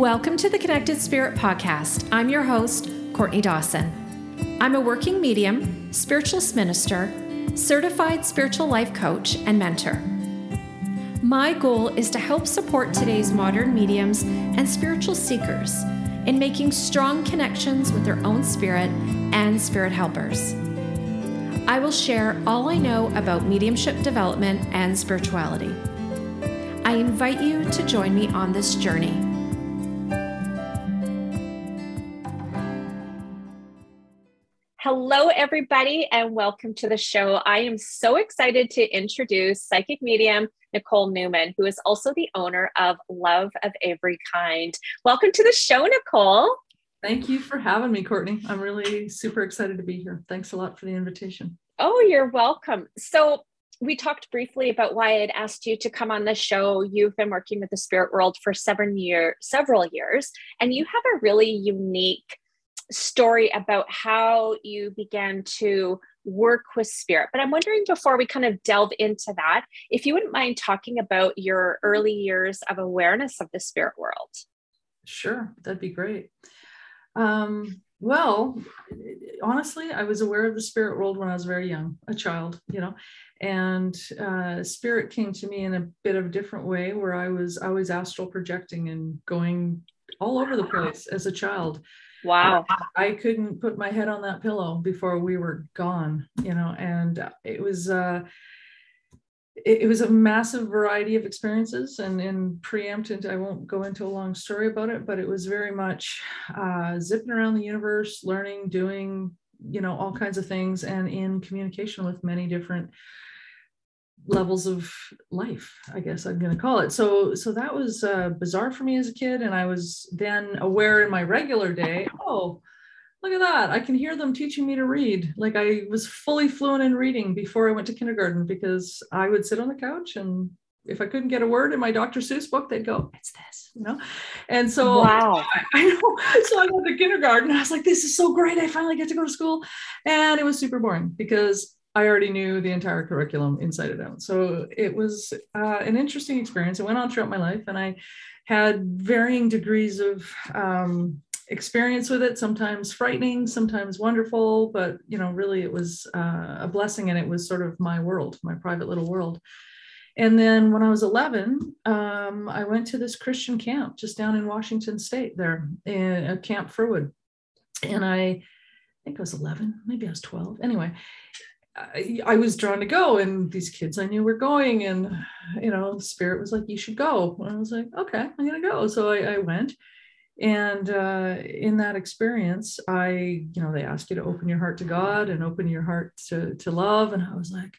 Welcome to the Connected Spirit Podcast. I'm your host, Courtney Dawson. I'm a working medium, spiritualist minister, certified spiritual life coach, and mentor. My goal is to help support today's modern mediums and spiritual seekers in making strong connections with their own spirit and spirit helpers. I will share all I know about mediumship development and spirituality. I invite you to join me on this journey. Hello, everybody, and welcome to the show. I am so excited to introduce psychic medium Nicole Newman, who is also the owner of Love of Avery Kind. Welcome to the show, Nicole. Thank you for having me, Courtney. I'm really super excited to be here. Thanks a lot for the invitation. Oh, you're welcome. So, we talked briefly about why I had asked you to come on the show. You've been working with the spirit world for seven year, several years, and you have a really unique story about how you began to work with spirit. But I'm wondering before we kind of delve into that, if you wouldn't mind talking about your early years of awareness of the spirit world. Sure, that'd be great. Um, well, honestly, I was aware of the spirit world when I was very young, a child, you know, and uh, spirit came to me in a bit of a different way where I was I was astral projecting and going all over the place as a child. Wow. I, couldn't put my head on that pillow before we were gone, you know, and it was uh it, was a massive variety of experiences and, and preempted i won't go into a long story about it but it was very much uh, zipping around the universe learning doing you know all kinds of things and in communication with many different levels of life i guess i'm going to call it so so that was uh, bizarre for me as a kid and i was then aware in my regular day oh look at that. I can hear them teaching me to read. Like I was fully fluent in reading before I went to kindergarten because I would sit on the couch and if I couldn't get a word in my Dr. Seuss book, they'd go, it's this, you know? And so wow. I, I know. So I went to kindergarten. I was like, this is so great. I finally get to go to school. And it was super boring because I already knew the entire curriculum inside and out. So it was uh, an interesting experience. It went on throughout my life and I had varying degrees of um, experience with it sometimes frightening sometimes wonderful but you know really it was uh, a blessing and it was sort of my world my private little world and then when i was 11 um, i went to this christian camp just down in washington state there in a camp Firwood and i I think I was 11 maybe i was 12 anyway I, I was drawn to go and these kids i knew were going and you know spirit was like you should go. And i was like okay i'm gonna go. So i, I went and uh, in that experience i you know they asked you to open your heart to god and open your heart to, to love and i was like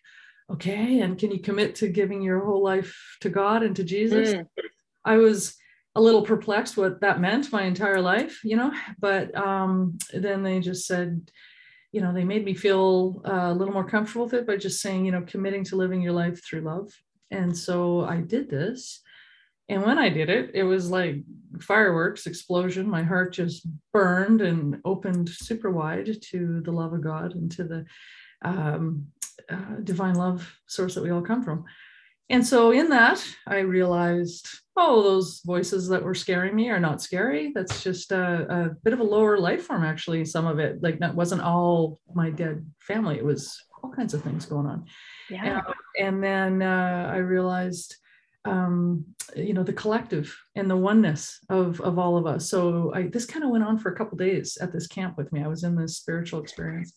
okay and can you commit to giving your whole life to god and to jesus? Mm. i was a little perplexed what that meant my entire life you know but um, then they just said you know they made me feel uh, a little more comfortable with it by just saying you know committing to living your life through love and so i did this and when I did it, it was like fireworks, explosion. My heart just burned and opened super wide to the love of God and to the um, uh, divine love source that we all come from. And so, in that, I realized, oh, those voices that were scaring me are not scary. That's just a, a bit of a lower life form, actually. Some of it, like, that wasn't all my dead family. It was all kinds of things going on. Yeah. And, and then uh, I realized um, you know the collective and the oneness of of all of us so I, this kind of went on for a couple days at this camp with me i was in this spiritual experience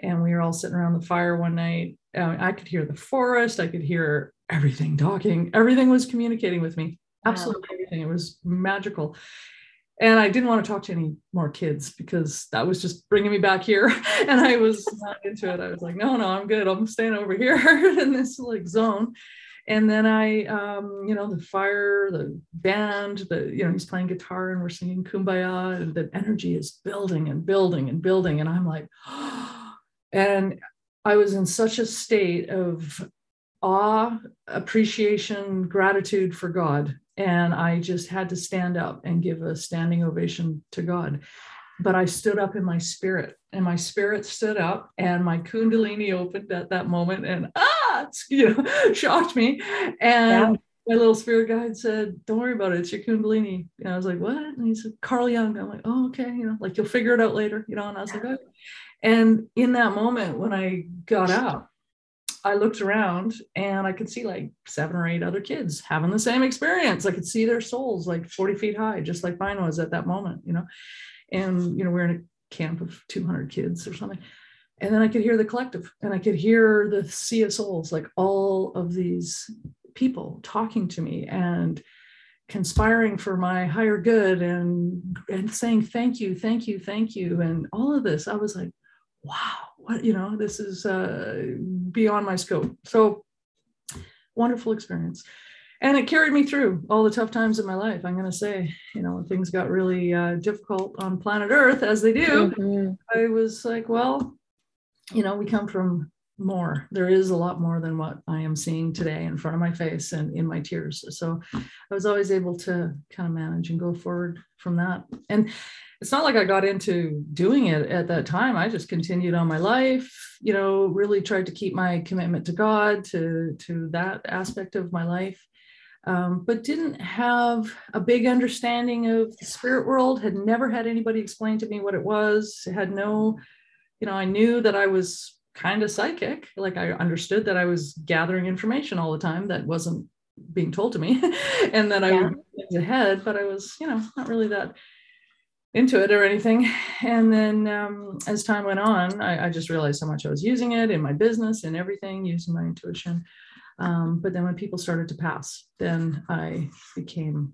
and we were all sitting around the fire one night uh, i could hear the forest i could hear everything talking everything was communicating with me absolutely wow. everything it was magical and i didn't want to talk to any more kids because that was just bringing me back here and i was not into it i was like no no i'm good i'm staying over here in this like zone and then I, um, you know, the fire, the band, the, you know, he's playing guitar and we're singing Kumbaya, and the energy is building and building and building. And I'm like, oh. and I was in such a state of awe, appreciation, gratitude for God. And I just had to stand up and give a standing ovation to God. But I stood up in my spirit, and my spirit stood up, and my Kundalini opened at that moment. And ah, you know, shocked me. And my little spirit guide said, "Don't worry about it. It's your Kundalini." And I was like, "What?" And he said, "Carl Jung." I'm like, "Oh, okay. You know, like you'll figure it out later." You know. And I was like, "Okay." And in that moment, when I got up, I looked around and I could see like seven or eight other kids having the same experience. I could see their souls like 40 feet high, just like mine was at that moment. You know, and you know we're in a camp of 200 kids or something and then I could hear the collective and I could hear the sea of souls, like all of these people talking to me and conspiring for my higher good and and saying thank you thank you thank you and all of this i was like wow what you know this is uh, beyond my scope so wonderful experience and it carried me through all the tough times in my life i'm going to say you know when things got really uh, difficult on planet earth as they do mm-hmm. i was like well you know we come from more. There is a lot more than what I am seeing today in front of my face and in my tears. So I was always able to kind of manage and go forward from that. And it's not like I got into doing it at that time. I just continued on my life, you know, really tried to keep my commitment to God, to, to that aspect of my life. Um, but didn't have a big understanding of the spirit world, had never had anybody explain to me what it was, had no, you know, I knew that I was kind of psychic. Like I understood that I was gathering information all the time that wasn't being told to me and that I yeah. would ahead, but I was, you know, not really that into it or anything. And then um, as time went on, I, I, just realized how much I was using it in my business and everything, using my intuition. Um, but then when people started to pass, then I became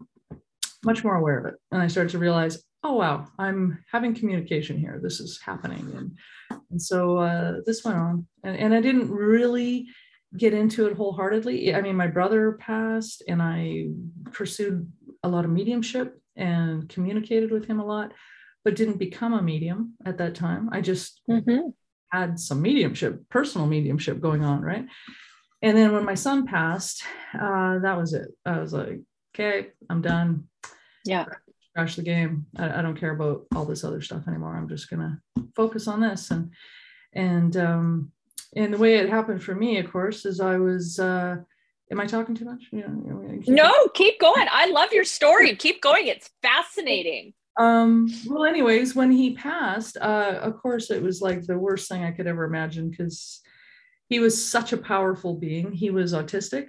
much more aware of it. And I started to realize, oh, wow, I'm having communication here. This is happening. And and so uh, this went on, and, and I didn't really get into it wholeheartedly. I mean, my brother passed, and I pursued a lot of mediumship and communicated with him a lot, but didn't become a medium at that time. I just mm-hmm. had some mediumship, personal mediumship going on, right? And then when my son passed, uh, that was it. I was like, okay, I'm done. Yeah crash the game. I, I, don't care about all this other stuff anymore. I'm just gonna focus on this. And and um and the way it happened for me, of course, is I was uh am I talking too much? Yeah, no, keep going. I love your story. keep going. It's fascinating. Um, well, anyways, when he passed, uh, of course, it was like the worst thing I could ever imagine because he was such a powerful being. He was autistic.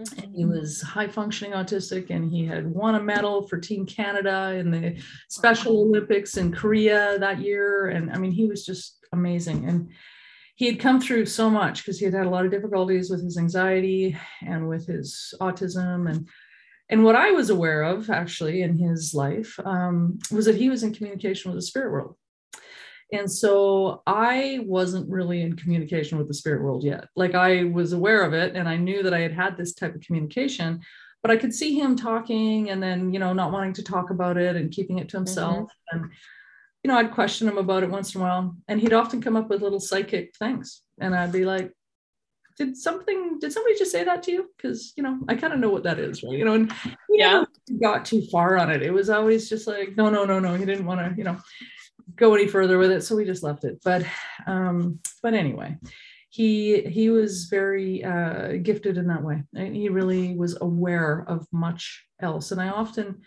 Mm-hmm. He was high functioning autistic and he had won a medal for Team Canada in the Special Olympics in Korea that year. And I mean, he was just amazing. And he had come through so much because he had had a lot of difficulties with his anxiety and with his autism. And, and what I was aware of actually in his life um, was that he was in communication with the spirit world. And so I wasn't really in communication with the spirit world yet. Like I was aware of it and I knew that I had had this type of communication, but I could see him talking and then, you know, not wanting to talk about it and keeping it to himself. Mm-hmm. And, you know, I'd question him about it once in a while. And he'd often come up with little psychic things. And I'd be like, did something, did somebody just say that to you? Because, you know, I kind of know what that is, right? You know, and yeah, got too far on it. It was always just like, no, no, no, no. He didn't want to, you know go any further with it so we just left it but um but anyway he he was very uh, gifted in that way. And he really was aware of much else. And i often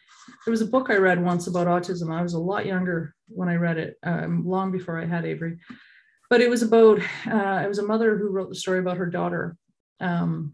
there was a book i read once about autism. I was a lot younger when i read it um, long before i had avery. But it was about uh, it was a mother who wrote the story about her daughter um,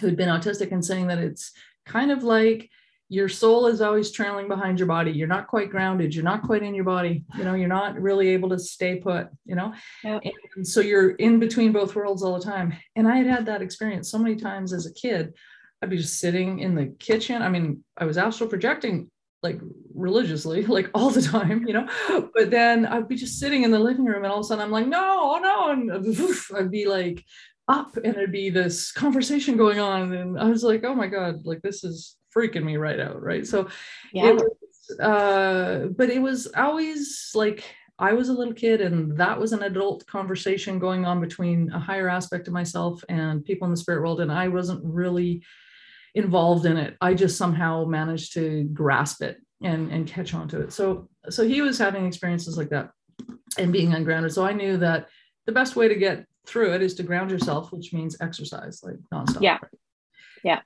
who had been autistic and saying that it's kind of like your soul is always trailing behind your body. You're not quite grounded. You're not quite in your body. You know you're not really able to stay put you know? Yep. and so you're in between both worlds all the time. And i had had that experience so many times as a kid. I'd be just sitting in the kitchen. I mean i was astral projecting like religiously like all the time you know? But then i'd be just sitting in the living room and all of a sudden i'm like no oh no. And i'd be like up and it'd be this conversation going on. And i was like oh my god like this is freaking me right out right so yeah it was, uh but it was always like I was a little kid, and that was an adult conversation going on between a higher aspect of myself and people in the spirit world. And I wasn't really involved in it. I just somehow managed to grasp it and, and catch on to it. So, so he was having experiences like that and being ungrounded. So I knew that the best way to get through it is to ground yourself, which means exercise, like nonstop. Yeah. Yeah.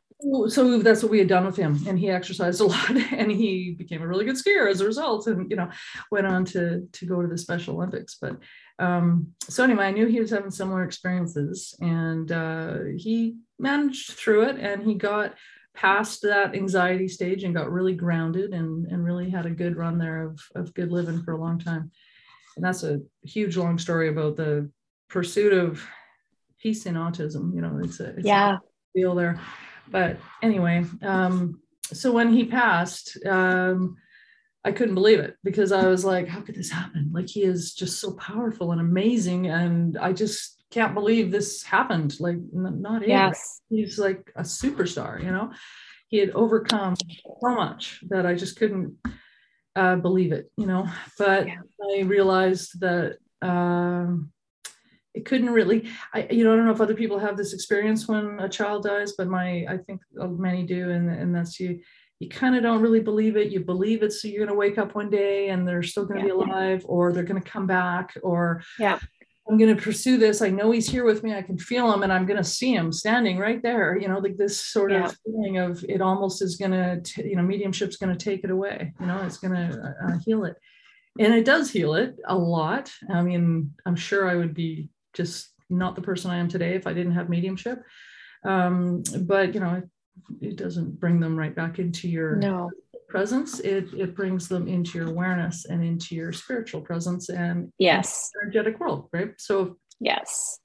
So that's what we had done with him and he exercised a lot and he became a really good skier as a result and you know went on to to go to the special olympics but um so anyway i knew he was having similar experiences and uh he managed through it and he got past that anxiety stage and got really grounded and and really had a good run there of of good living for a long time. And that's a huge long story about the pursuit of peace in autism you know it's a it's yeah. a deal there but anyway um so when he passed um i couldn't believe it because i was like how could this happen? Like he is just so powerful and amazing and i just can't believe this happened. Like n- not him. Yes. He's like a superstar you know? He had overcome so much that i just couldn't uh, believe it you know? But Yeah. i realized that um, it couldn't really i you know i don't know if other people have this experience when a child dies but my i think many do and and that's you you kind of don't really believe it you believe it so you're going to wake up one day and they're still going to Yeah. be alive or they're going to come back or Yeah. i'm going to pursue this i know he's here with me i can feel him and i'm going to see him standing right there you know like this sort Yeah. of feeling of it almost is going to you know mediumship's going to take it away you know it's going to uh, heal it and it does heal it a lot i mean i'm sure i would be just not the person i am today if i didn't have mediumship. Um, but you know it, it doesn't bring them right back into your no. presence. It it brings them into your awareness and into your spiritual presence and yes. energetic world right? So yes.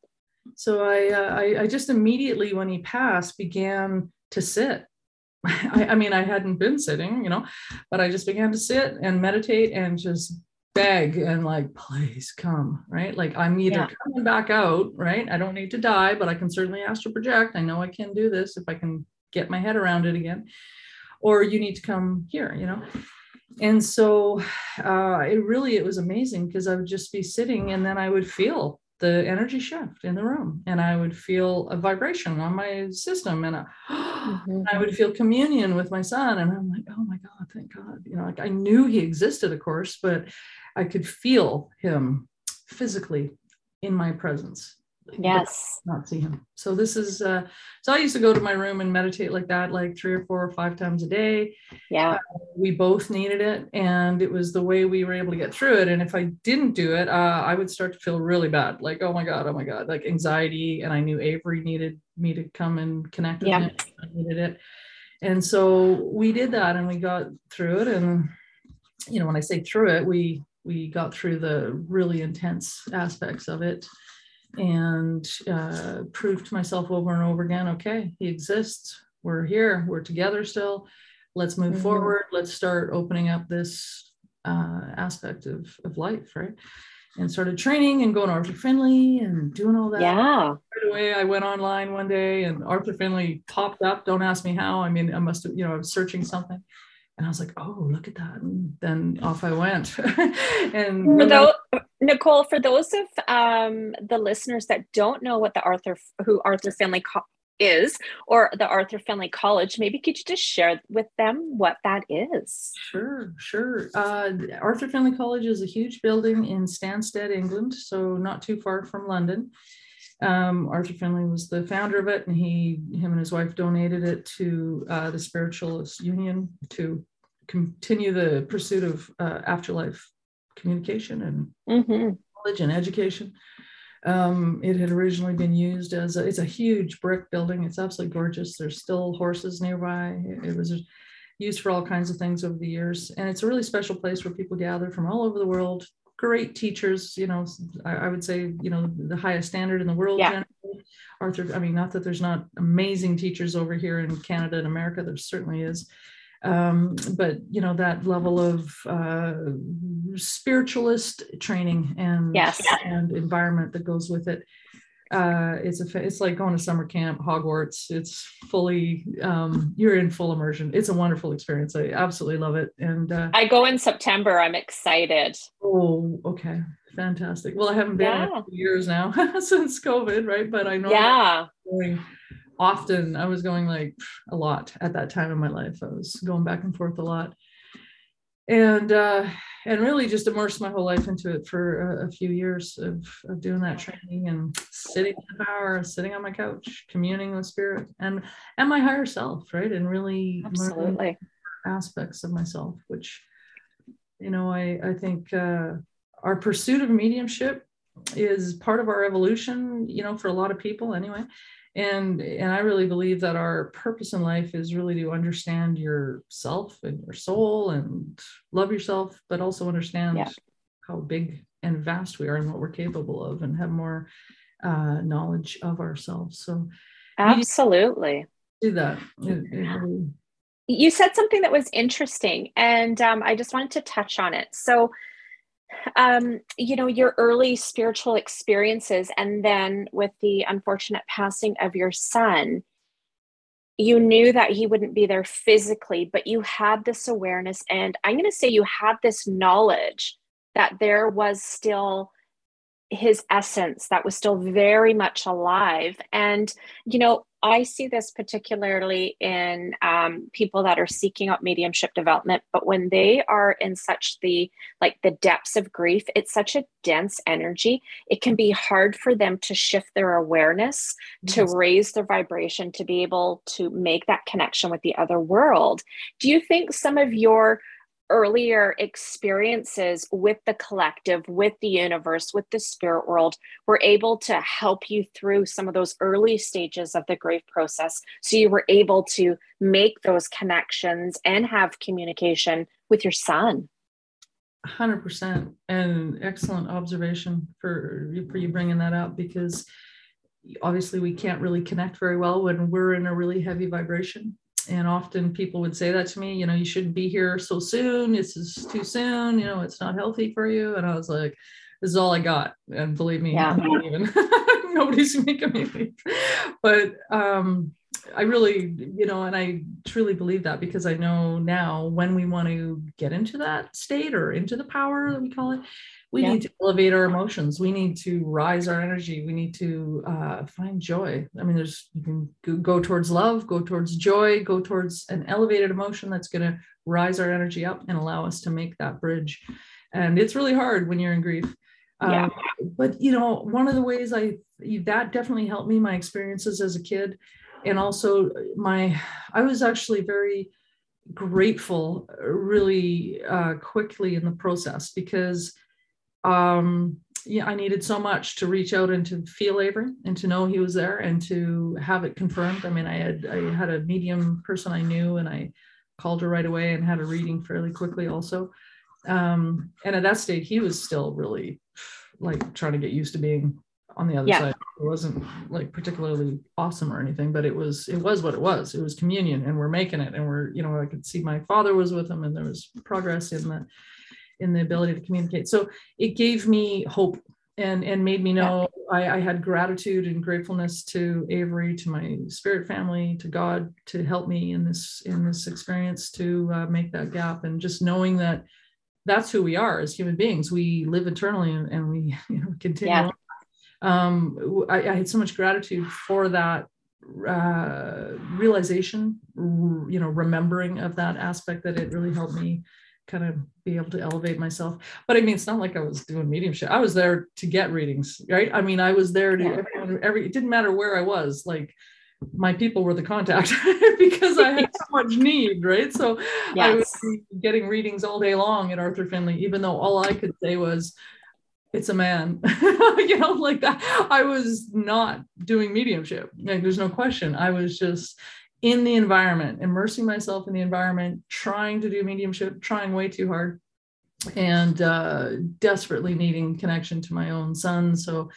So I, uh, I i just immediately when he passed began to sit. I, I mean i hadn't been sitting you know but i just began to sit and meditate and just beg and like please come right like i'm either Yeah. coming back out right i don't need to die but i can certainly astral project i know i can do this if i can get my head around it again or you need to come here you know and so uh it really it was amazing because i would just be sitting and then i would feel the energy shift in the room and i would feel a vibration on my system and a, Mhm. I would feel communion with my son. And I'm like, oh my God, thank God. You know, like I knew he existed, of course, but I could feel him physically in my presence. yes Not see him. So this is uh so I used to go to my room and meditate like that, like three or four or five times a day. yeah We both needed it, and it was the way we were able to get through it. And if I didn't do it, uh, I would start to feel really bad, like oh my god, oh my god, like anxiety. And I knew Avery needed me to come and connect with Yeah. him. I needed it, and so we did that, and we got through it. And you know, when I say through it, we we got through the really intense aspects of it and uh, proved to myself over and over again okay he exists. We're here. We're together still. Let's move Mhm. forward. Let's start opening up this uh, aspect of, of life right? And started training and going to Arthur Findlay and doing all that. Yeah. Right away i went online one day and Arthur Findlay popped up. Don't ask me how. I mean i must have you know i was searching something and i was like oh look at that and then off i went and For when I- tho- Nicole, for those of um, the listeners that don't know what the Arthur, who Arthur Findlay Co- is, or the Arthur Findlay College, maybe could you just share with them what that is? Sure, sure. Uh, Arthur Findlay College is a huge building in Stansted, England, so not too far from London. Um, Arthur Findlay was the founder of it, and he, him and his wife donated it to uh, the Spiritualist Union to continue the pursuit of uh, afterlife communication and Mm-hmm. knowledge and education. Um, it had originally been used as a, it's a huge brick building. It's absolutely gorgeous. There's still horses nearby. It, it was used for all kinds of things over the years, and it's a really special place where people gather from all over the world. Great teachers, you know, I, I would say, you know, the highest standard in the world. Yeah. generally. Arthur, I mean, not that there's not amazing teachers over here in Canada and America. There certainly is um, but you know that level of uh, spiritualist training and Yes. and environment that goes with it uh, it's a it's like going to summer camp hogwarts. It's fully um, you're in full immersion. It's a wonderful experience. I absolutely love it. And uh, I go in September. I'm excited. oh okay. Fantastic. Well i haven't been in Yeah. few years now since covid right? But i know Yeah. going often. I was going like a lot at that time in my life. I was going back and forth a lot and uh, and really just immersed my whole life into it for a, a few years of, of doing that training and sitting in the power, sitting on my couch, communing with spirit and and my higher self, right? And really absolutely aspects of myself, which you know, I I think uh, our pursuit of mediumship is part of our evolution, you know, for a lot of people anyway and and i really believe that our purpose in life is really to understand yourself and your soul and love yourself but also understand yeah. how big and vast we are and what we're capable of and have more uh, knowledge of ourselves. So absolutely. do that. It, it really... you said something that was interesting and um, i just wanted to touch on it. So um, you know, your early spiritual experiences, and then with the unfortunate passing of your son, you knew that he wouldn't be there physically, but you had this awareness. And I'm going to say you had this knowledge that there was still his essence that was still very much alive. And, you know, I see this particularly in um, people that are seeking out mediumship development, but when they are in such the like the depths of grief, it's such a dense energy. It can be hard for them to shift their awareness, yes. to raise their vibration, to be able to make that connection with the other world. Do you think some of your earlier experiences with the collective, with the universe, with the spirit world were able to help you through some of those early stages of the grief process. So you were able to make those connections and have communication with your son. 100% and excellent observation for for you bringing that up because obviously we can't really connect very well when we're in a really heavy vibration and often people would say that to me you know you shouldn't be here so soon. This is too soon. You know it's not healthy for you. And i was like this is all i got. And believe me yeah. even nobody's making me leave. But um i really you know and i truly believe that because i know now when we want to get into that state or into the power that we call it we yeah. need to elevate our emotions. We need to rise our energy. We need to uh, find joy. I mean there's you can go towards love go towards joy go towards an elevated emotion that's going to rise our energy up and allow us to make that bridge. And it's really hard when you're in grief. Yeah. Um, but you know one of the ways i that definitely helped me my experiences as a kid. And also my i was actually very grateful really uh, quickly in the process because um, yeah, I needed so much to reach out and to feel Avery and to know he was there and to have it confirmed. I mean, I had I had a medium person I knew and I called her right away and had a reading fairly quickly also. Um, and at that state, he was still really like trying to get used to being on the other yeah. side. It wasn't like particularly awesome or anything, but it was it was what it was. It was communion, and we're making it, and we're you know I could see my father was with him, and there was progress in the in the ability to communicate. So it gave me hope and and made me know yeah. I, I, had gratitude and gratefulness to Avery, to my spirit family, to God to help me in this in this experience to uh, make that gap and just knowing that that's who we are as human beings. We live eternally and, and we you know continue. Yeah. Um, I, I had so much gratitude for that uh, realization, you know, remembering of that aspect that it really helped me kind of be able to elevate myself. But I mean, it's not like I was doing mediumship. I was there to get readings, right? I mean, I was there to yeah. every, every, it didn't matter where I was, like my people were the contact because I had so much need, right? So yes. I was getting readings all day long at Arthur Findlay, even though all I could say was, it's a man, you know, like that. I was not doing mediumship. Like, there's no question. I was just in the environment, immersing myself in the environment, trying to do mediumship, trying way too hard, and uh, desperately needing connection to my own son. So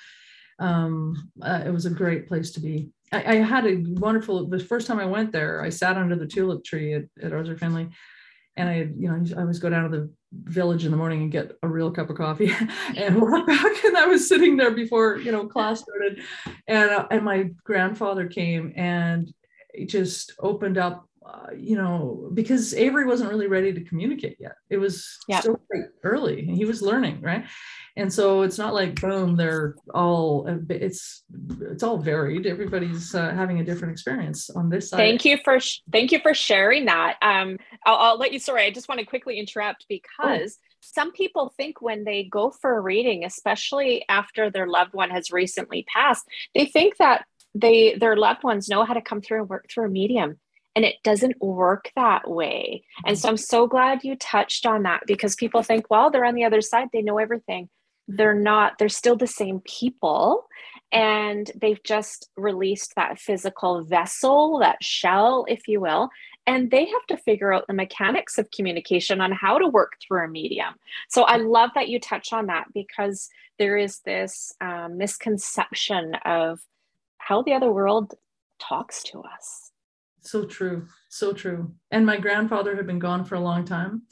um, uh, it was a great place to be. I, I, had a wonderful, the first time I went there, I sat under the tulip tree at, at Arthur Findlay. And I, you know, I always go down to the village in the morning and get a real cup of coffee and walk back. And I was sitting there before, you know, class started. And, uh, and my grandfather came and just opened up uh, you know, because Avery wasn't really ready to communicate yet. It was yeah. still quite early and he was learning, right? And so it's not like boom, they're all it's it's all varied. Everybody's uh, having a different experience on this side. Thank you for thank you for sharing that. Um, I'll, I'll let you. Sorry, I just want to quickly interrupt because. Oh some people think when they go for a reading especially after their loved one has recently passed they think that they their loved ones know how to come through and work through a medium and it doesn't work that way. And so i'm so glad you touched on that because people think well they're on the other side they know everything. They're not they're still the same people and they've just released that physical vessel that shell if you will and they have to figure out the mechanics of communication on how to work through a medium. So i love that you touch on that because there is this um, misconception of how the other world talks to us. So true. So true. And my grandfather had been gone for a long time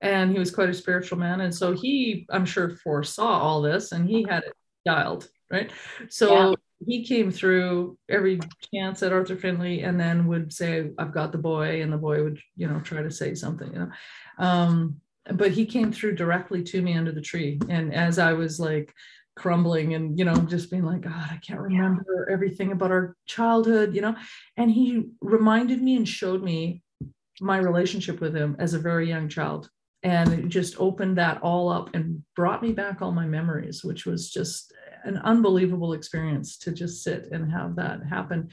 and he was quite a spiritual man. And so he, I'm sure, foresaw all this and he had it dialed, right? So yeah. he came through every chance at Arthur Findlay and then would say, I've got the boy, and the boy would, you know, try to say something, you know. Um, but he came through directly to me under the tree. And as I was like crumbling and you know just being like god i can't remember yeah. everything about our childhood you know? And he reminded me and showed me my relationship with him as a very young child. And it just opened that all up and brought me back all my memories which was just an unbelievable experience to just sit and have that happen.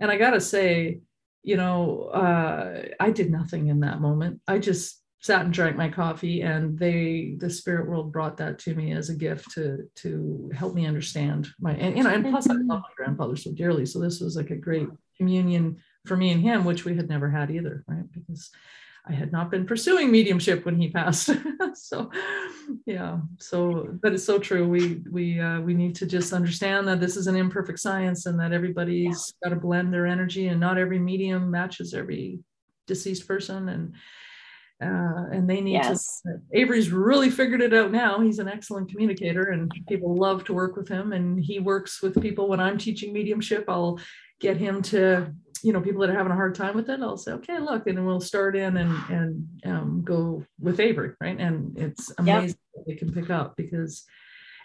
And i got to say you know uh, i did nothing in that moment. I just sat and drank my coffee and they the spirit world brought that to me as a gift to to help me understand my and you know and plus i love my grandfather so dearly so this was like a great communion for me and him which we had never had either right? Because i had not been pursuing mediumship when he passed. So yeah so that is so true. We we uh, we need to just understand that this is an imperfect science and that everybody's yeah. got to blend their energy and not every medium matches every deceased person and uh, and they need yes. to. Avery's really figured it out now. He's an excellent communicator, and people love to work with him. And he works with people when I'm teaching mediumship. I'll get him to, you know, people that are having a hard time with it. I'll say, okay, look, and we'll start in and and um, go with Avery, right? And it's amazing yep. what they can pick up because,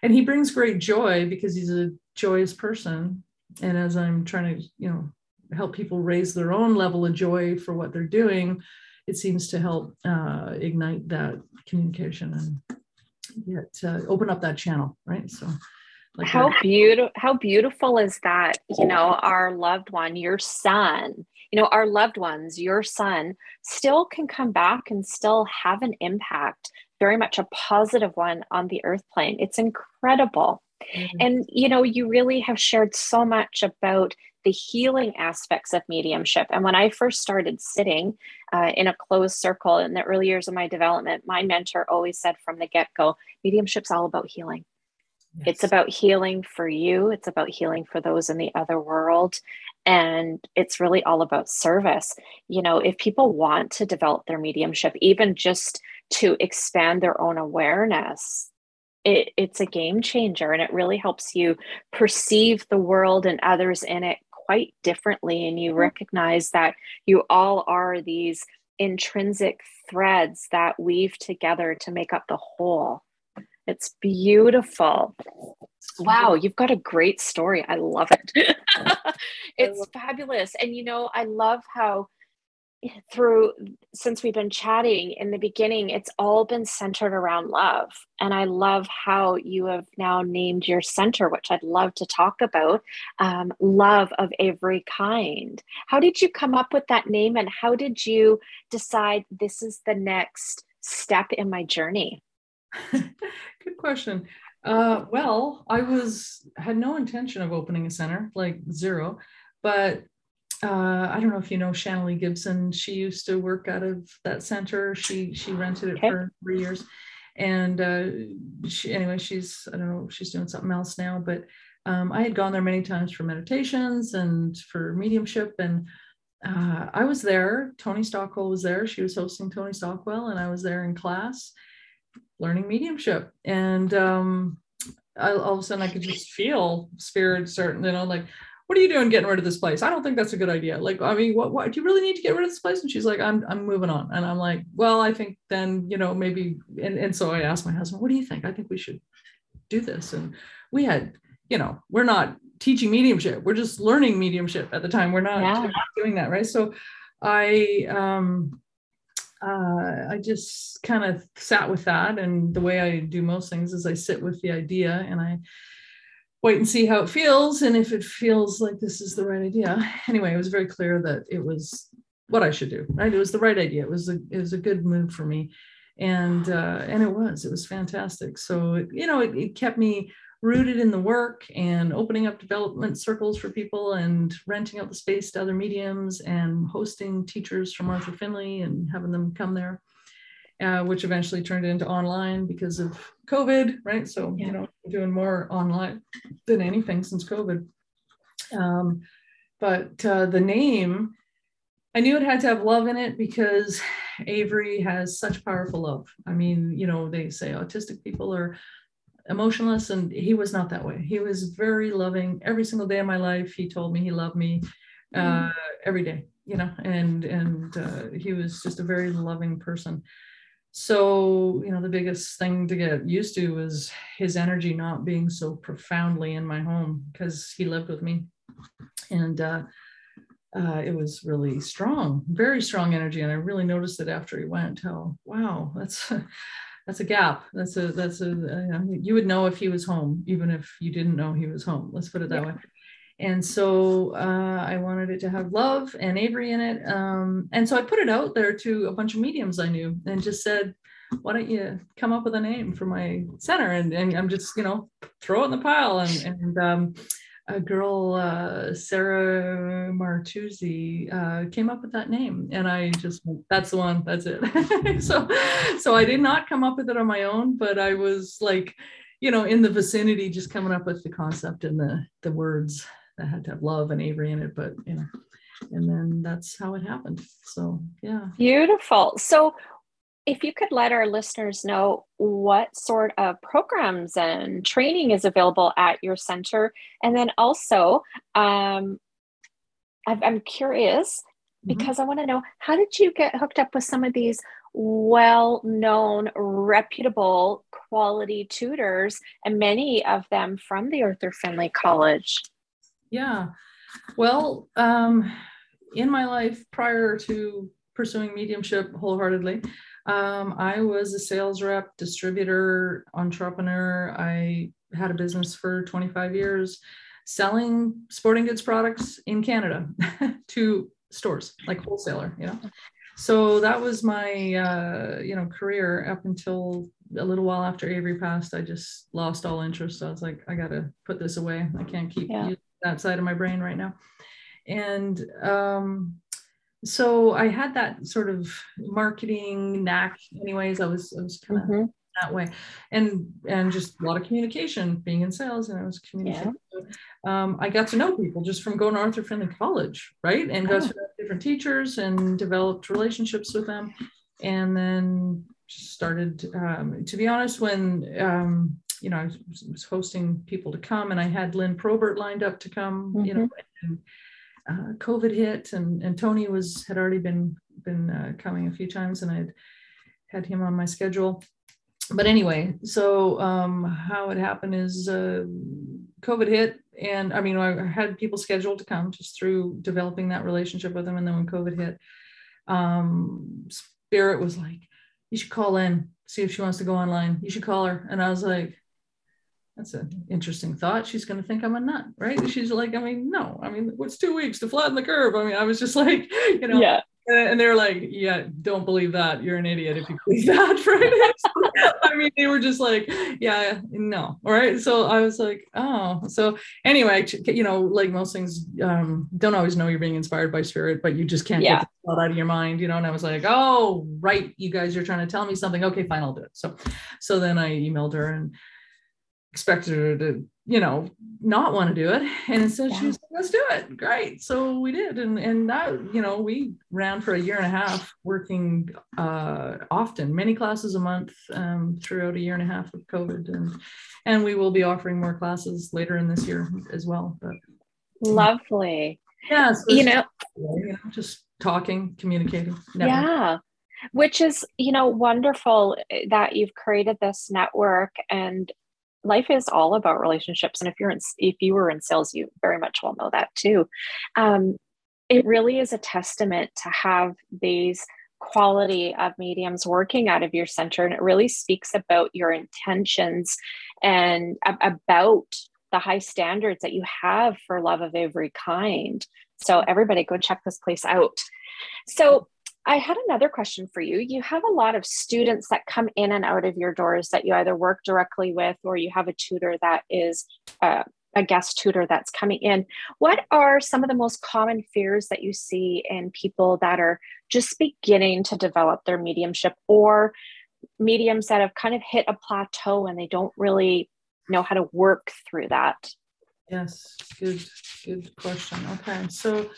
and he brings great joy because he's a joyous person. And as I'm trying to, you know, help people raise their own level of joy for what they're doing it seems to help uh, ignite that communication and get uh, open up that channel, right? So. Like how beautiful how beautiful is that you know our loved one your son you know our loved ones your son still can come back and still have an impact very much a positive one on the earth plane it's incredible mm-hmm. and you know you really have shared so much about the healing aspects of mediumship. And when I first started sitting uh, in a closed circle in the early years of my development, my mentor always said from the get go mediumship's all about healing. Yes. It's about healing for you, it's about healing for those in the other world. And it's really all about service. You know, if people want to develop their mediumship, even just to expand their own awareness, it, it's a game changer and it really helps you perceive the world and others in it quite differently and you mm-hmm. recognize that you all are these intrinsic threads that weave together to make up the whole. It's beautiful. Wow you've got a great story. I love it. It's fabulous. And you know i love how through since we've been chatting in the beginning it's all been centered around love. And i love how you have now named your center which i'd love to talk about um, love of Avery kind. How did you come up with that name and how did you decide this is the next step in my journey? Good question. Uh, well i was had no intention of opening a center like zero but uh, I don't know if you know Shanley Gibson. She used to work out of that center. She she rented it okay. for three years, and uh, she anyway she's I don't know she's doing something else now. But um, I had gone there many times for meditations and for mediumship, and uh, I was there. Tony Stockwell was there. She was hosting Tony Stockwell, and I was there in class learning mediumship. And um, I, all of a sudden, I could just feel spirit certain, you know, like what are you doing getting rid of this place? I don't think that's a good idea. Like, I mean, what, what do you really need to get rid of this place? And she's like, I'm, I'm moving on. And I'm like, well, I think then, you know, maybe. And, and so I asked my husband, what do you think? I think we should do this. And we had, you know, we're not teaching mediumship. We're just learning mediumship at the time. We're not, yeah. we're not doing that. Right. So I, um, uh, I just kind of sat with that. And the way I do most things is I sit with the idea and I wait and see how it feels. And if it feels like this is the right idea, anyway, it was very clear that it was what I should do. Right, it was the right idea. It was a it was a good move for me, and uh, and it was it was fantastic. So you know, it, it kept me rooted in the work and opening up development circles for people and renting out the space to other mediums and hosting teachers from Arthur Findlay and having them come there, uh, which eventually turned into online because of COVID, right? So, yeah. you know, doing more online than anything since COVID. Um, but uh, the name, I knew it had to have love in it because Avery has such powerful love. I mean, you know, they say autistic people are emotionless and he was not that way he was very loving every single day of my life he told me he loved me uh, mm. every day you know and and uh, he was just a very loving person so you know the biggest thing to get used to was his energy not being so profoundly in my home because he lived with me and uh, uh, it was really strong very strong energy and i really noticed it after he went oh wow that's that's a gap. That's a that's a uh, you would know if he was home, even if you didn't know he was home. Let's put it that yeah. way. And so uh, I wanted it to have love and Avery in it. Um, and so I put it out there to a bunch of mediums I knew and just said, why don't you come up with a name for my center? And, and I'm just, you know, throw it in the pile. And, and um, a girl, uh, Sarah Martuzzi, uh, came up with that name, and I just that's the one. That's it. so, so I did not come up with it on my own, but I was like, you know, in the vicinity, just coming up with the concept and the the words that had to have love and Avery in it. But you know, and then that's how it happened. So yeah, beautiful. So if you could let our listeners know what sort of programs and training is available at your center. And then also, um, I'm curious mm-hmm. because mm-hmm. I want to know how did you get hooked up with some of these well known, reputable, quality tutors, and many of them from the Arthur Findlay College? Yeah. Well, um, in my life prior to pursuing mediumship wholeheartedly, um, I was a sales rep, distributor, entrepreneur. I had a business for 25 years selling sporting goods products in Canada to stores, like wholesaler, you know. So that was my, uh, you know, career up until a little while after Avery passed. I just lost all interest. I was like, I got to put this away. I can't keep yeah. That side of my brain right now. And um, so I had that sort of marketing knack anyways. I was I was kind of mm-hmm. that way. And and just a lot of communication, being in sales, and I was communicating. Yeah. Um, I got to know people just from going to Arthur Findlay College, right? And oh. got to different teachers and developed relationships with them. And then started um, to be honest, when um, you know, I was, was, hosting people to come and I had Lynn Probert lined up to come, mm-hmm. you know, and, uh, COVID hit, and and Tony was had already been been uh, coming a few times, and I'd had him on my schedule. But anyway, so um, how it happened is uh, COVID hit, and I mean I had people scheduled to come just through developing that relationship with them, and then when COVID hit, um, Spirit was like, "You should call Lynn, see if she wants to go online. You should call her," and I was like, that's an interesting thought. She's going to think I'm a nut, right? She's like, I mean, no, I mean, what's two weeks to flatten the curve? I mean, I was just like, you know, yeah. And they're like, yeah, don't believe that. You're an idiot if you believe that, right? I mean, they were just like, yeah, no. All right. So I was like, oh. So anyway, you know, like most things, um, don't always know you're being inspired by spirit, but you just can't yeah. get the thought out of your mind, you know. And I was like, oh, right, you guys you're trying to tell me something. Okay, fine, I'll do it. So, so then I emailed her and expected her to, you know, not want to do it. And instead yeah. she was like, let's do it. Great. So we did. And and that, you know, we ran for a year and a half working uh, often, many classes a month um, throughout a year and a half of COVID. And and we will be offering more classes later in this year as well. But Lovely. Yeah. So you know, you know, just talking, communicating. Network. Yeah. Which is, you know, wonderful eh, that you've created this network and life is all about relationships. And if you're in, if you were in sales, you very much will know that too. Um, it really is a testament to have these quality of mediums working out of your center and it really speaks about your intentions and about the high standards that you have for love of Avery kind so everybody go check this place out so I had another question for you. You have a lot of students that come in and out of your doors that you either work directly with or you have a tutor that is uh, a guest tutor that's coming in. What are some of the most common fears that you see in people that are just beginning to develop their mediumship or mediums that have kind of hit a plateau and they don't really know how to work through that? Yes, good, good question. Okay. So,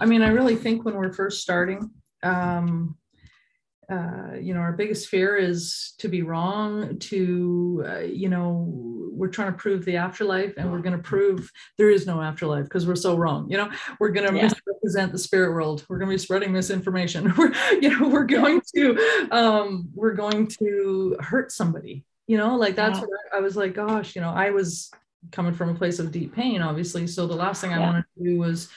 I mean, I really think when we're first starting, um, uh, you know, our biggest fear is to be wrong, to, uh, you know, we're trying to prove the afterlife and we're going to prove there is no afterlife because we're so wrong. You know, we're going to yeah. misrepresent the spirit world. We're going to be spreading misinformation. We're, you know, we're going to, um, we're going to hurt somebody, you know, like that's yeah. what I, I, was like, gosh, you know, I was coming from a place of deep pain, obviously. So the last thing I wanted to do was,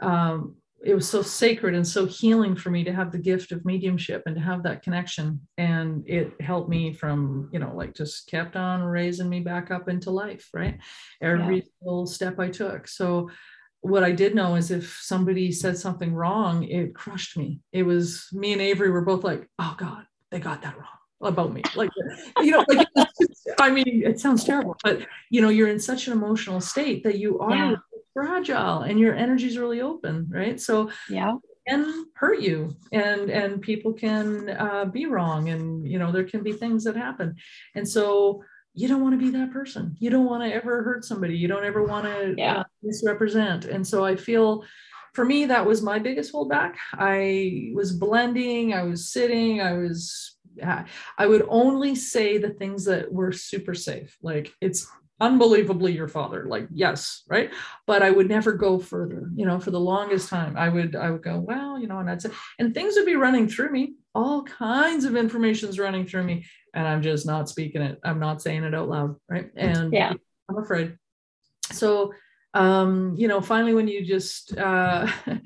um, it was so sacred and so healing for me to have the gift of mediumship and to have that connection. And it helped me from you know like just kept on raising me back up into life right? Every yeah. little step i took. So what i did know is if somebody said something wrong it crushed me. It was me and avery were both like oh god they got that wrong about me. Like you know like i mean it sounds terrible but you know you're in such an emotional state that you are yeah fragile and your energy is really open right? So yeah. can hurt you and and people can uh, be wrong and you know there can be things that happen. And so you don't want to be that person. You don't want to ever hurt somebody. You don't ever want to yeah. uh, misrepresent. And so i feel for me that was my biggest holdback. I was blending i was sitting i was I would only say the things that were super safe. Like it's unbelievably your father like yes right? But i would never go further you know for the longest time. I would i would go well you know and i'd say and things would be running through me all kinds of information's running through me and i'm just not speaking it. I'm not saying it out loud right? And yeah. I'm afraid. So um you know finally when you just uh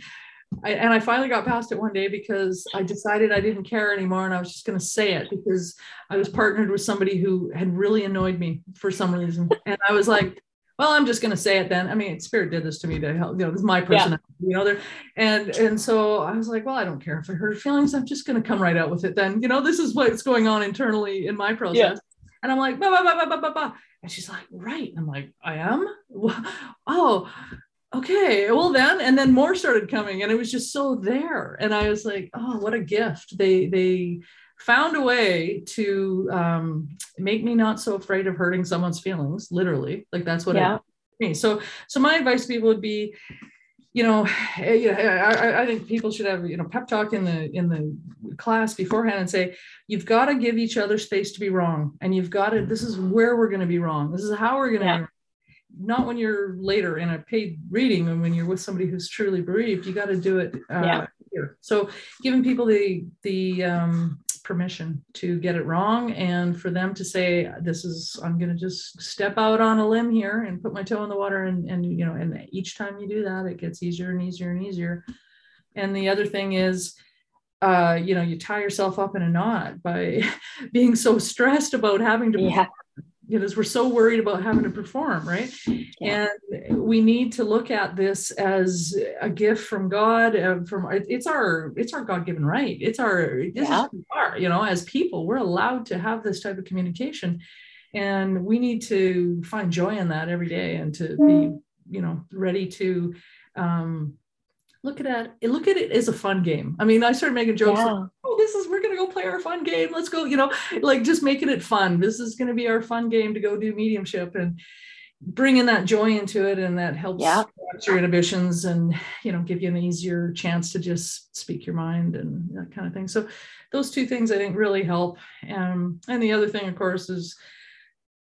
I, and I finally got past it one day because I decided I didn't care anymore and I was just going to say it because I was partnered with somebody who had really annoyed me for some reason. And I was like, well, I'm just going to say it then. I mean, Spirit did this to me to help, you know, this is my personality, yeah. you know, there. And, and so I was like, well, I don't care if I hurt feelings. I'm just going to come right out with it then. You know, this is what's going on internally in my process. Yeah. And I'm like, bah, bah, bah, bah, bah, bah. and she's like, right. And I'm like, I am? Oh, okay well then and then more started coming and it was just so there and i was like oh what a gift they they found a way to um, make me not so afraid of hurting someone's feelings literally like that's what yeah. it so so my advice to people would be you know, eh, I, I think people should have you know pep talk in the in the class beforehand and say you've got to give each other space to be wrong, and you've got to. This is where we're going to be wrong. This is how we're going to. Yeah not when you're later in a paid reading and when you're with somebody who's truly bereaved you got to do it uh, yeah. here. So giving people the the um, permission to get it wrong and for them to say this is i'm going to just step out on a limb here and put my toe in the water and and you know and each time you do that it gets easier and easier and easier. And the other thing is uh, you know, you tie yourself up in a knot by being so stressed about having to yeah because we're so worried about having to perform, right? Yeah. And we need to look at this as a gift from God. Uh, from it's our it's our God given right. It's our this yeah. is are. You know, as people, we're allowed to have this type of communication, and we need to find joy in that every day and to be you know ready to um, look at it look at it as a fun game. I mean i started making jokes yeah. like, oh this is we're going to go play our fun game. Let's go you know like just making it fun. This is going to be our fun game to go do mediumship and bringing that joy into it and that helps yeah. your inhibitions and you know give you an easier chance to just speak your mind and that kind of thing. So those two things i think really help. Um, and the other thing of course is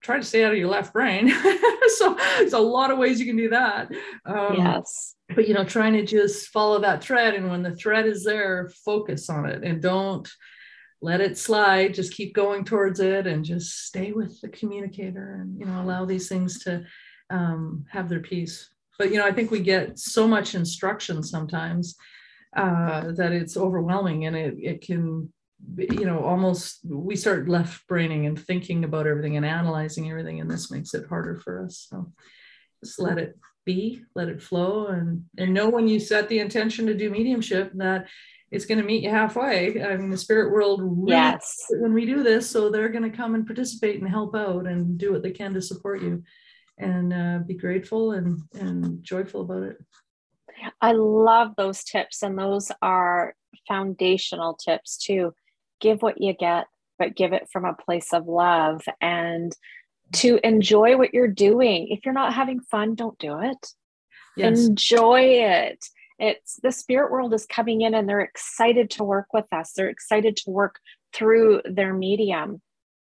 try to stay out of your left brain. so there's a lot of ways you can do that. Um, yes. But you know, trying to just follow that thread, and when the thread is there, focus on it, and don't let it slide. Just keep going towards it, and just stay with the communicator, and you know, allow these things to um, have their peace. But you know, I think we get so much instruction sometimes uh, that it's overwhelming, and it it can you know almost we start left braining and thinking about everything and analyzing everything and this makes it harder for us. So just let it be let it flow and and know when you set the intention to do mediumship that it's going to meet you halfway. I mean the spirit world really yes. when we do this so they're going to come and participate and help out and do what they can to support you. And uh, be grateful and and joyful about it. I love those tips and those are foundational tips too give what you get, but give it from a place of love and to enjoy what you're doing. If you're not having fun, don't do it. Yes. Enjoy it. It's the spirit world is coming in and they're excited to work with us. They're excited to work through their medium.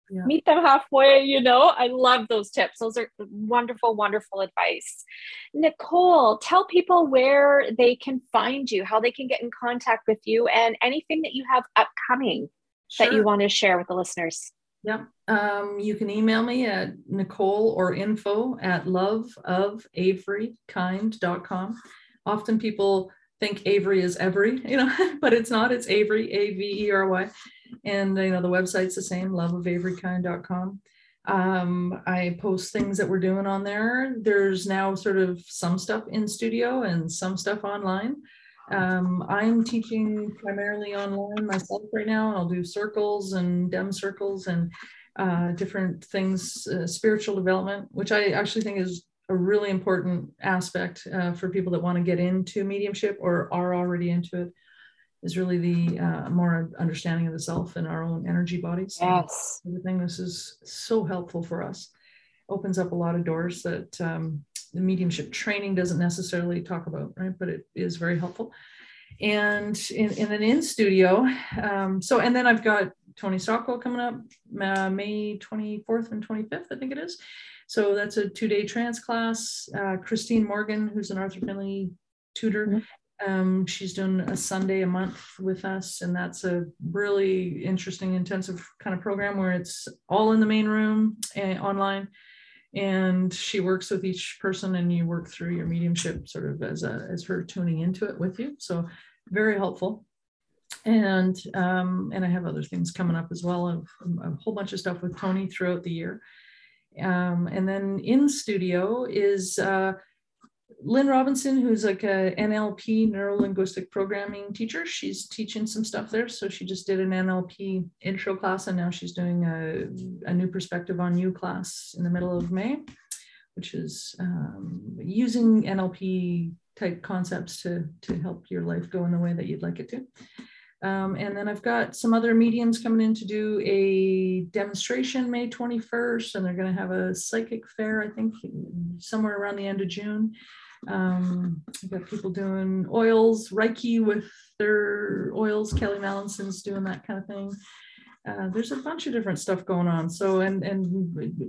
Yeah. Meet them halfway, you know. I love those tips. Those are wonderful, wonderful advice. Nicole, tell people where they can find you, how they can get in contact with you, and anything that you have upcoming sure. that you want to share with the listeners? Yeah. Um, you can email me at Nicole or info at loveofaverykind.com. Often people think Avery is Every, you know, but it's not. It's Avery, A V E R Y. And, you know, the website's the same, loveofaverykind.com. Um, I post things that we're doing on there. There's now sort of some stuff in studio and some stuff online. Um, I'm teaching primarily online myself right now. I'll do circles and dem circles and uh, different things, uh, spiritual development, which I actually think is a really important aspect uh, for people that want to get into mediumship or are already into it. Is really the uh, more understanding of the self and our own energy bodies. Yes, everything. This is so helpful for us. Opens up a lot of doors that um, the mediumship training doesn't necessarily talk about, right? But it is very helpful. And in, in an in studio, um, so and then I've got Tony Stockwell coming up uh, May 24th and 25th, I think it is. So that's a two day trance class. Uh, Christine Morgan, who's an Arthur Findlay tutor, mm-hmm. um, she's doing a Sunday a month with us. And that's a really interesting, intensive kind of program where it's all in the main room and online and she works with each person and you work through your mediumship sort of as a as her tuning into it with you. So very helpful. And um, and i have other things coming up as well of a whole bunch of stuff with tony throughout the year. Um, and then in studio is uh, Lynn Robinson, who's like a NLP neuro linguistic programming teacher, she's teaching some stuff there. So she just did an NLP intro class, and now she's doing a, a new perspective on you class in the middle of May, which is um, using NLP type concepts to to help your life go in the way that you'd like it to. Um, and then I've got some other mediums coming in to do a demonstration May 21st, and they're going to have a psychic fair, I think, somewhere around the end of June. Um, I've got people doing oils, Reiki with their oils. Kelly Mallinson's doing that kind of thing. Uh, there's a bunch of different stuff going on. So, and and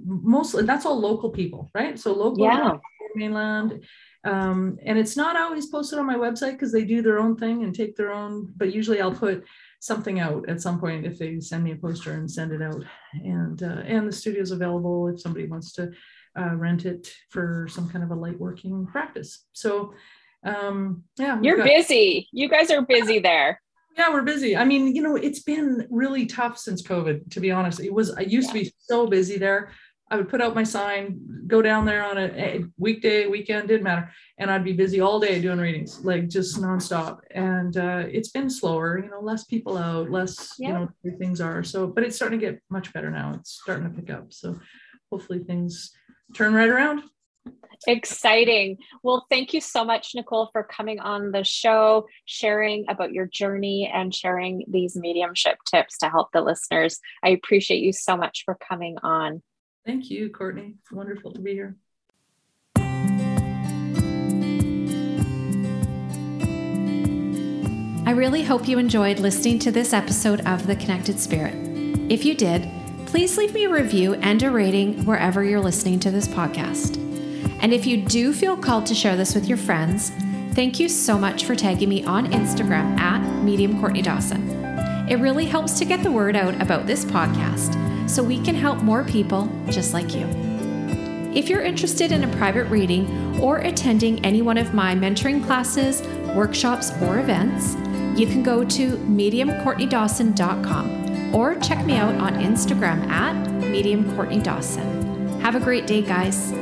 mostly that's all local people, right? So local yeah. mainland. Um, and it's not always posted on my website because they do their own thing and take their own, but usually I'll put something out at some point if they send me a poster and send it out. And uh, and the studio's available if somebody wants to uh, rent it for some kind of a light working practice. So, um, yeah. You're got, busy. You guys are busy there. Yeah, we're busy. I mean, you know, it's been really tough since COVID, to be honest. It was, I used yeah. to be so busy there. I would put out my sign, go down there on a, a, weekday, weekend, didn't matter. And I'd be busy all day doing readings, like just nonstop. And uh, it's been slower, you know, less people out, less, yeah. you know, things are. So, but it's starting to get much better now. It's starting to pick up. So hopefully things turn right around. Exciting. Well, thank you so much, Nicole, for coming on the show, sharing about your journey and sharing these mediumship tips to help the listeners. I appreciate you so much for coming on. Thank you, Courtney. It's wonderful to be here. I really hope you enjoyed listening to this episode of The Connected Spirit. If you did, please leave me a review and a rating wherever you're listening to this podcast. And if you do feel called to share this with your friends, thank you so much for tagging me on Instagram at Medium Courtney Dawson. It really helps to get the word out about this podcast so we can help more people just like you. If you're interested in a private reading or attending any one of my mentoring classes, workshops, or events, you can go to mediumcourtneydawson.com or check me out on Instagram at mediumcourtneydawson. Have a great day, guys.